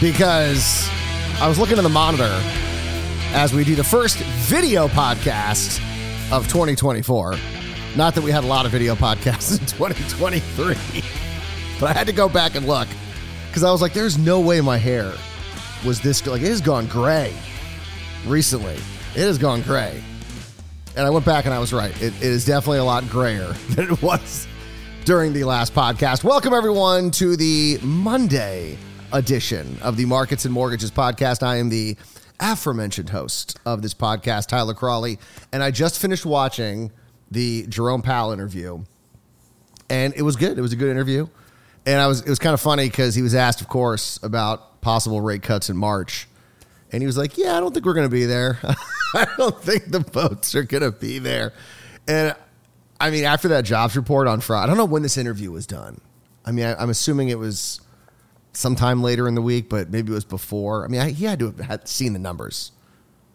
because I was looking at the monitor as we do the first video podcast of 2024. Not that we had a lot of video podcasts in 2023, but I had to go back and look because I was like, there's no way my hair was this like it has gone gray recently. It has gone gray. And I went back and I was right. It, it is definitely a lot grayer than it was during the last podcast. Welcome, everyone, to the Monday edition of the Markets and Mortgages podcast. I am the aforementioned host of this podcast, Tyler Cralle, and I just finished watching the Jerome Powell interview, and it was good. It was a good interview, and I was it was kind of funny because he was asked, of course, about possible rate cuts in March, and he was like, "Yeah, I don't think we're going to be there. I don't think the votes are going to be there," and I mean, after that jobs report on Friday, I don't know when this interview was done. I mean, I, am assuming it was sometime later in the week, but maybe it was before. I mean, I, he had to have seen the numbers.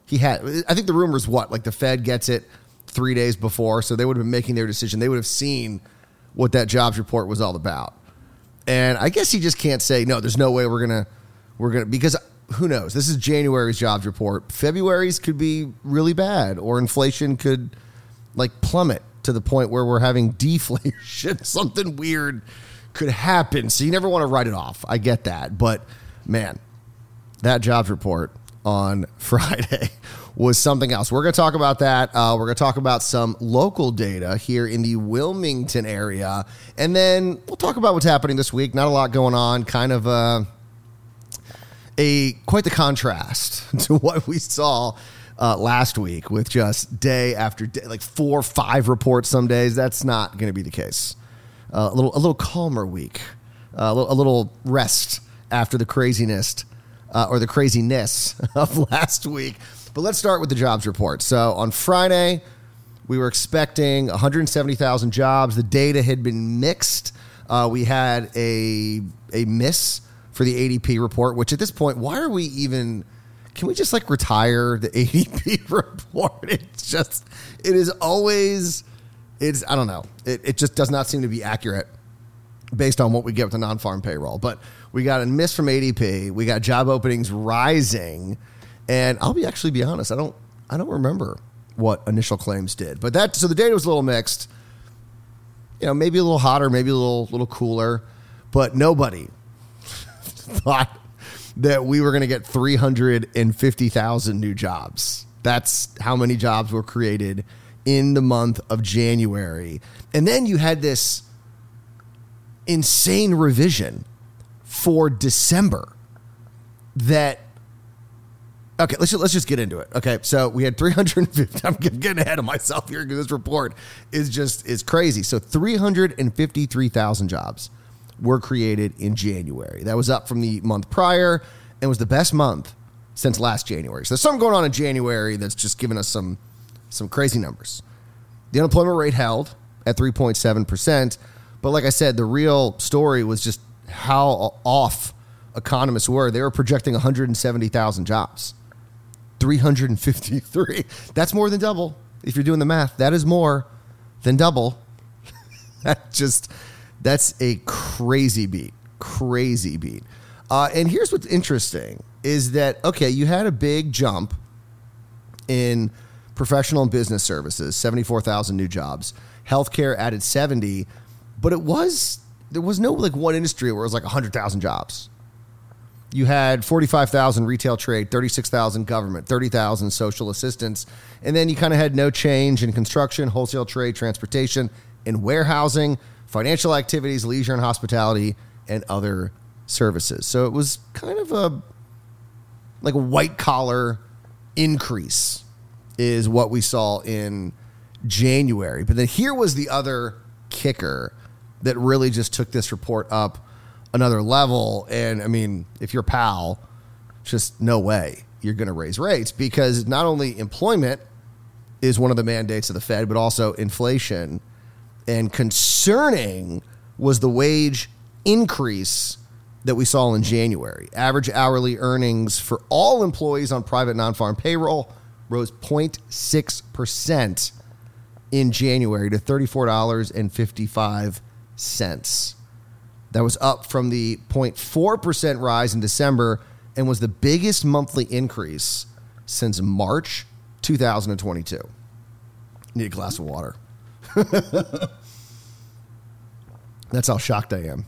He had. I think the rumor is what like the Fed gets it three days before, so they would have been making their decision. They would have seen what that jobs report was all about. And I guess he just can't say no. There's no way we're gonna we're gonna because who knows? This is January's jobs report. February's could be really bad, or inflation could like plummet to the point where we're having deflation. Something weird could happen. So you never want to write it off. I get that. But man, that jobs report on Friday was something else. We're going to talk about that. Uh, we're going to talk about some local data here in the Wilmington area. And then we'll talk about what's happening this week. Not a lot going on. Kind of uh, a quite the contrast to what we saw uh, last week with just day after day, like four, five reports some days. That's not going to be the case. A little, a little calmer week, uh, a, little, a little rest after the craziness uh, or the craziness of last week. But let's start with the jobs report. So on Friday, we were expecting 170,000 jobs. The data had been mixed. Uh, we had a a miss for the ADP report, which at this point, why are we even? Can we just like retire the ADP report? It's just, it is always, it's, I don't know. It, it just does not seem to be accurate based on what we get with the non farm payroll. But we got a miss from ADP. We got job openings rising. And I'll be actually be honest, I don't, I don't remember what initial claims did. But that, so the data was a little mixed. You know, maybe a little hotter, maybe a little, little cooler. But nobody thought that we were going to get 350,000 new jobs. That's how many jobs were created in the month of January. And then you had this insane revision for December that Okay, let's just, let's just get into it. Okay, so we had 350. I'm getting ahead of myself here because this report is just is crazy. So 353,000 jobs were created in January. That was up from the month prior and was the best month since last January. So there's something going on in January that's just giving us some some crazy numbers. The unemployment rate held at 3.7%, but like I said, the real story was just how off economists were. They were projecting 170,000 jobs. 353. That's more than double. If you're doing the math, that is more than double. that just that's a crazy beat. Crazy beat. Uh, and here's what's interesting is that okay, you had a big jump in professional and business services, 74,000 new jobs. Healthcare added 70, but it was there was no like one industry where it was like 100,000 jobs. You had 45,000 retail trade, 36,000 government, 30,000 social assistance, and then you kind of had no change in construction, wholesale trade, transportation, and warehousing, financial activities, leisure and hospitality, and other services. So it was kind of a like a white collar increase is what we saw in January. But then here was the other kicker that really just took this report up another level. And I mean, if you're just no way you're going to raise rates because not only employment is one of the mandates of the Fed, but also inflation. And concerning was the wage increase that we saw in January. Average hourly earnings for all employees on private non farm payroll rose 0.6% in January to $34.55. That was up from the 0.4% rise in December and was the biggest monthly increase since March 2022. Need a glass of water. That's how shocked I am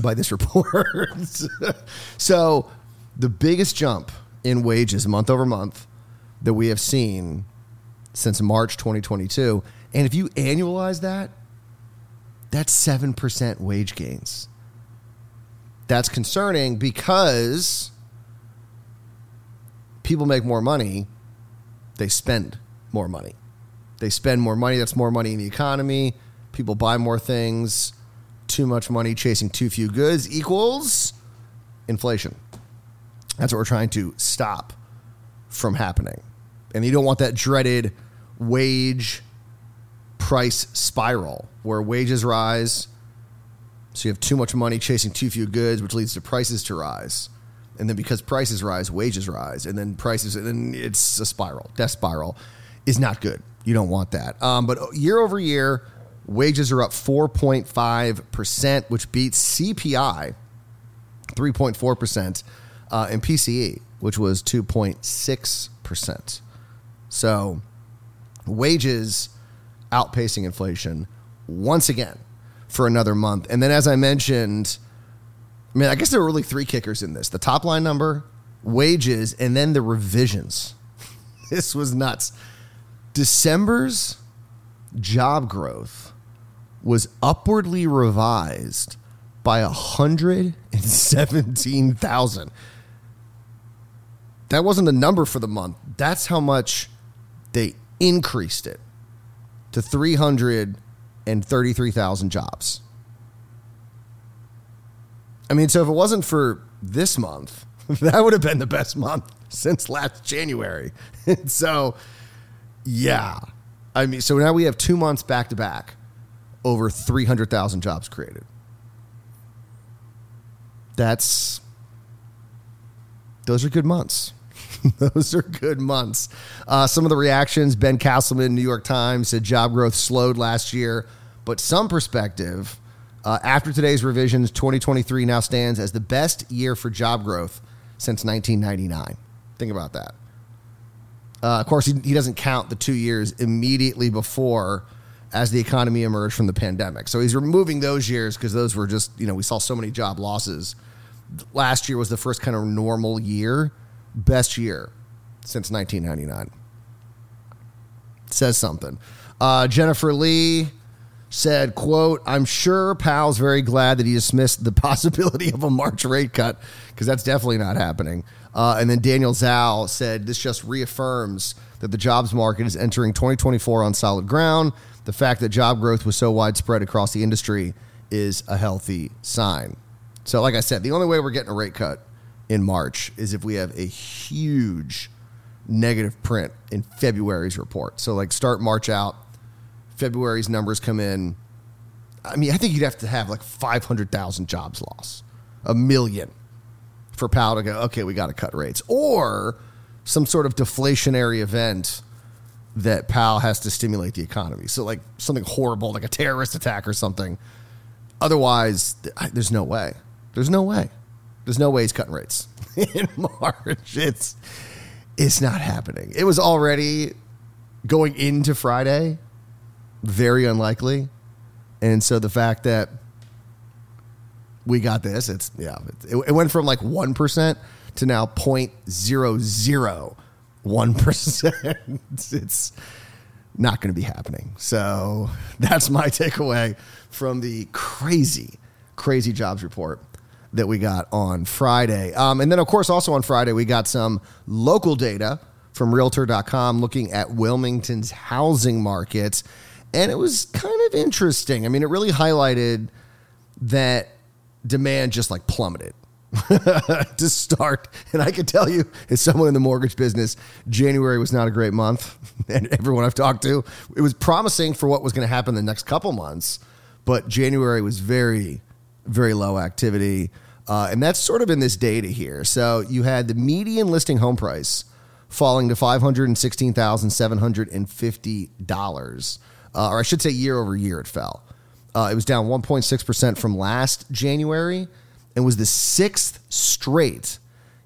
by this report. so, the biggest jump in wages month over month that we have seen since March 2022. And if you annualize that, that's 7% wage gains. That's concerning because people make more money, they spend more money. They spend more money, that's more money in the economy. People buy more things. Too much money chasing too few goods equals inflation. That's what we're trying to stop from happening. And you don't want that dreaded wage price spiral where wages rise. So you have too much money chasing too few goods, which leads to prices to rise. And then because prices rise, wages rise. And then prices, and then it's a spiral. Death spiral is not good. You don't want that. Um, but year over year, wages are up 4.5%, which beats CPI 3.4% uh, and PCE, which was 2.6%. So wages outpacing inflation once again for another month. And then, as I mentioned, I mean, I guess there were really three kickers in this the top line number, wages, and then the revisions. this was nuts. December's job growth was upwardly revised by 117,000. That wasn't the number for the month. That's how much they increased it to 333,000 jobs. I mean, so if it wasn't for this month, that would have been the best month since last January. so, yeah. I mean, so now we have two months back to back over 300,000 jobs created. That's, those are good months. Those are good months. Uh, some of the reactions Ben Casselman, New York Times, said job growth slowed last year, but some perspective. Uh, after today's revisions, 2023 now stands as the best year for job growth since 1999. Think about that. Uh, of course, he, he doesn't count the two years immediately before as the economy emerged from the pandemic. So he's removing those years because those were just, you know, we saw so many job losses. Last year was the first kind of normal year best year since 1999. Says something. Uh, Jennifer Lee said, quote, I'm sure Powell's very glad that he dismissed the possibility of a March rate cut because that's definitely not happening. Uh, and then Daniel Zhao said, this just reaffirms that the jobs market is entering 2024 on solid ground. The fact that job growth was so widespread across the industry is a healthy sign. So, like I said, the only way we're getting a rate cut in March is if we have a huge negative print in February's report. So like start March out, February's numbers come in. I mean, I think you'd have to have like 500,000 jobs lost, a million for Powell to go, okay, we got to cut rates. Or some sort of deflationary event that Powell has to stimulate the economy. So, like something horrible, like a terrorist attack or something. Otherwise, there's no way. There's no way. There's no way he's cutting rates in March. It's it's not happening. It was already going into Friday, very unlikely. And so the fact that we got this, it's yeah, it, it went from like 1% to now point zero zero one percent. it's not going to be happening. So that's my takeaway from the crazy, crazy jobs report that we got on Friday. Um, and then, of course, also on Friday, we got some local data from Realtor.com looking at Wilmington's housing market. And it was kind of interesting. I mean, it really highlighted that demand just like plummeted. to start. And I can tell you, as someone in the mortgage business, January was not a great month. And everyone I've talked to, it was promising for what was going to happen the next couple months. But January was very, very low activity. Uh, and that's sort of in this data here. So you had the median listing home price falling to $516,750. Uh, or I should say, year over year, it fell. Uh, it was down 1.6% from last January and was the sixth straight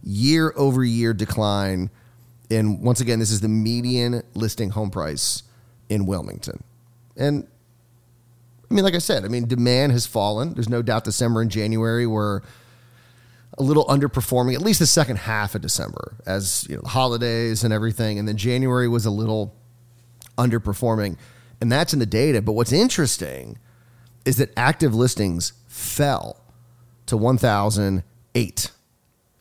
year over year decline. And once again, this is the median listing home price in Wilmington. And I mean, like I said, I mean, demand has fallen. There's no doubt December and January were a little underperforming, at least the second half of December, as you know, holidays and everything. And then January was a little underperforming. And that's in the data. But what's interesting is that active listings fell to 1,008.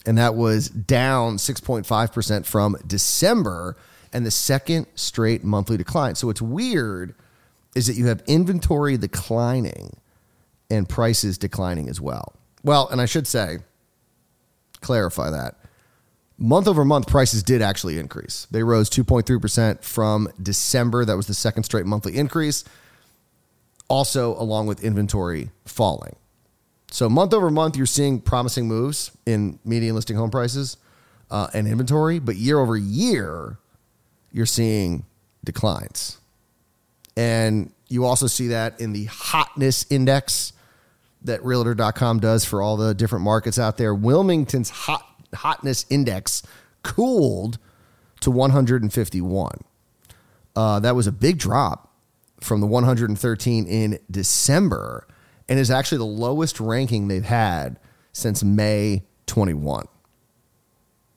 And that was down 6.5% from December and the second straight monthly decline. So it's weird is that you have inventory declining and prices declining as well. Well, and I should say, clarify that. Month over month, prices did actually increase. They rose 2.3% from December. That was the second straight monthly increase. Also, along with inventory falling. So month over month, you're seeing promising moves in median listing home prices uh, and inventory, but year over year, you're seeing declines. And you also see that in the hotness index that realtor.com does for all the different markets out there. Wilmington's hot, hotness index cooled to 151. Uh, that was a big drop from the 113 in December and is actually the lowest ranking they've had since May 21.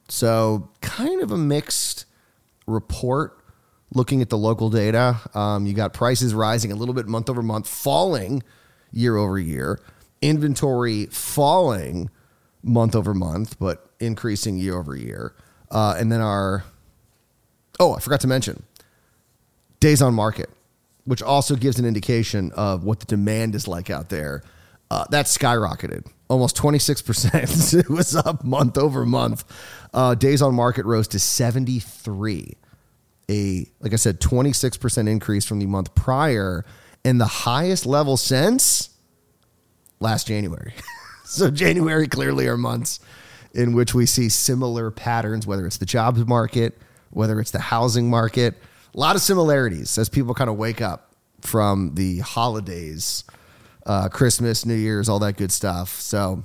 So, kind of a mixed report looking at the local data. Um, you got prices rising a little bit month over month, falling year over year, inventory falling month over month, but increasing year over year. Uh, and then our, oh, I forgot to mention days on market which also gives an indication of what the demand is like out there. Uh, that skyrocketed almost 26%. it was up month over month. Uh, days on market rose to 73. A, like I said, 26% increase from the month prior and the highest level since last January. so, January clearly are months in which we see similar patterns, whether it's the jobs market, whether it's the housing market a lot of similarities as people kind of wake up from the holidays, uh, Christmas, New Year's, all that good stuff. So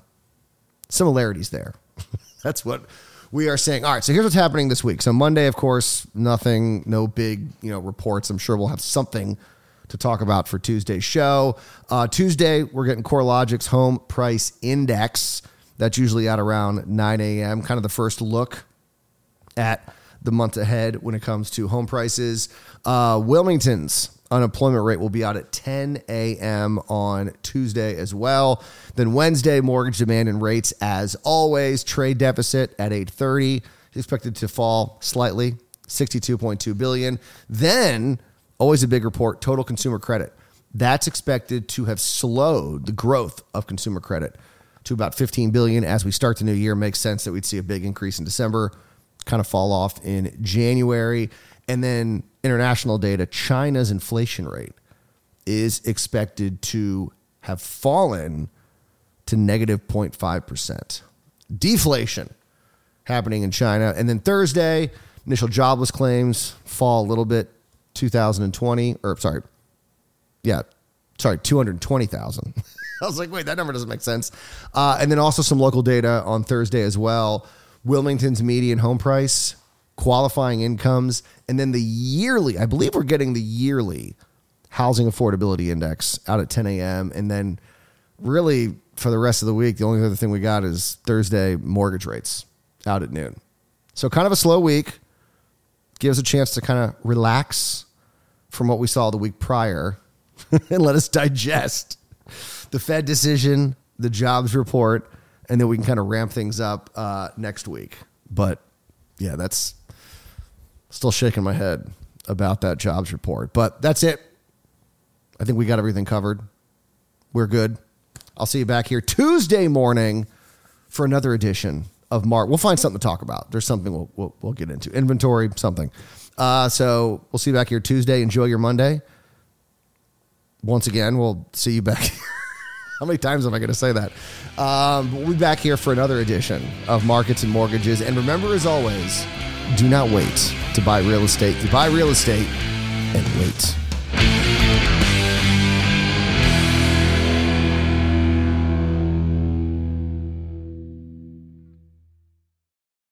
similarities there. That's what we are saying. All right, so here's what's happening this week. So Monday, of course, nothing, no big, you know, reports. I'm sure we'll have something to talk about for Tuesday's show. Uh, Tuesday, we're getting CoreLogic's home price index. That's usually at around 9 a.m. Kind of the first look at the month ahead when it comes to home prices. Uh, Wilmington's unemployment rate will be out at 10 a.m. on Tuesday as well. Then Wednesday, mortgage demand and rates as always. Trade deficit at 8:30 expected to fall slightly, 62.2 billion. Then always a big report, total consumer credit. That's expected to have slowed the growth of consumer credit to about 15 billion as we start the new year. Makes sense that we'd see a big increase in December kind of fall off in January. And then international data, China's inflation rate is expected to have fallen to negative 0.5%. Deflation happening in China. And then Thursday, initial jobless claims fall a little bit, 2020, or sorry, yeah, sorry, 220,000. I was like, wait, that number doesn't make sense. Uh, and then also some local data on Thursday as well. Wilmington's median home price, qualifying incomes, and then the yearly, I believe we're getting the yearly housing affordability index out at 10 a.m. And then really for the rest of the week, the only other thing we got is Thursday mortgage rates out at noon. So kind of a slow week. Gives a chance to kind of relax from what we saw the week prior and let us digest the Fed decision, the jobs report, and then we can kind of ramp things up uh, next week. But yeah, that's still shaking my head about that jobs report. But that's it. I think we got everything covered. We're good. I'll see you back here Tuesday morning for another edition of Mark. We'll find something to talk about. There's something we'll we'll, we'll get into inventory, something. Uh, so we'll see you back here Tuesday. Enjoy your Monday. Once again, we'll see you back. How many times am I going to say that? Um, we'll be back here for another edition of Markets and Mortgages. And remember, as always, do not wait to buy real estate. You buy real estate and wait.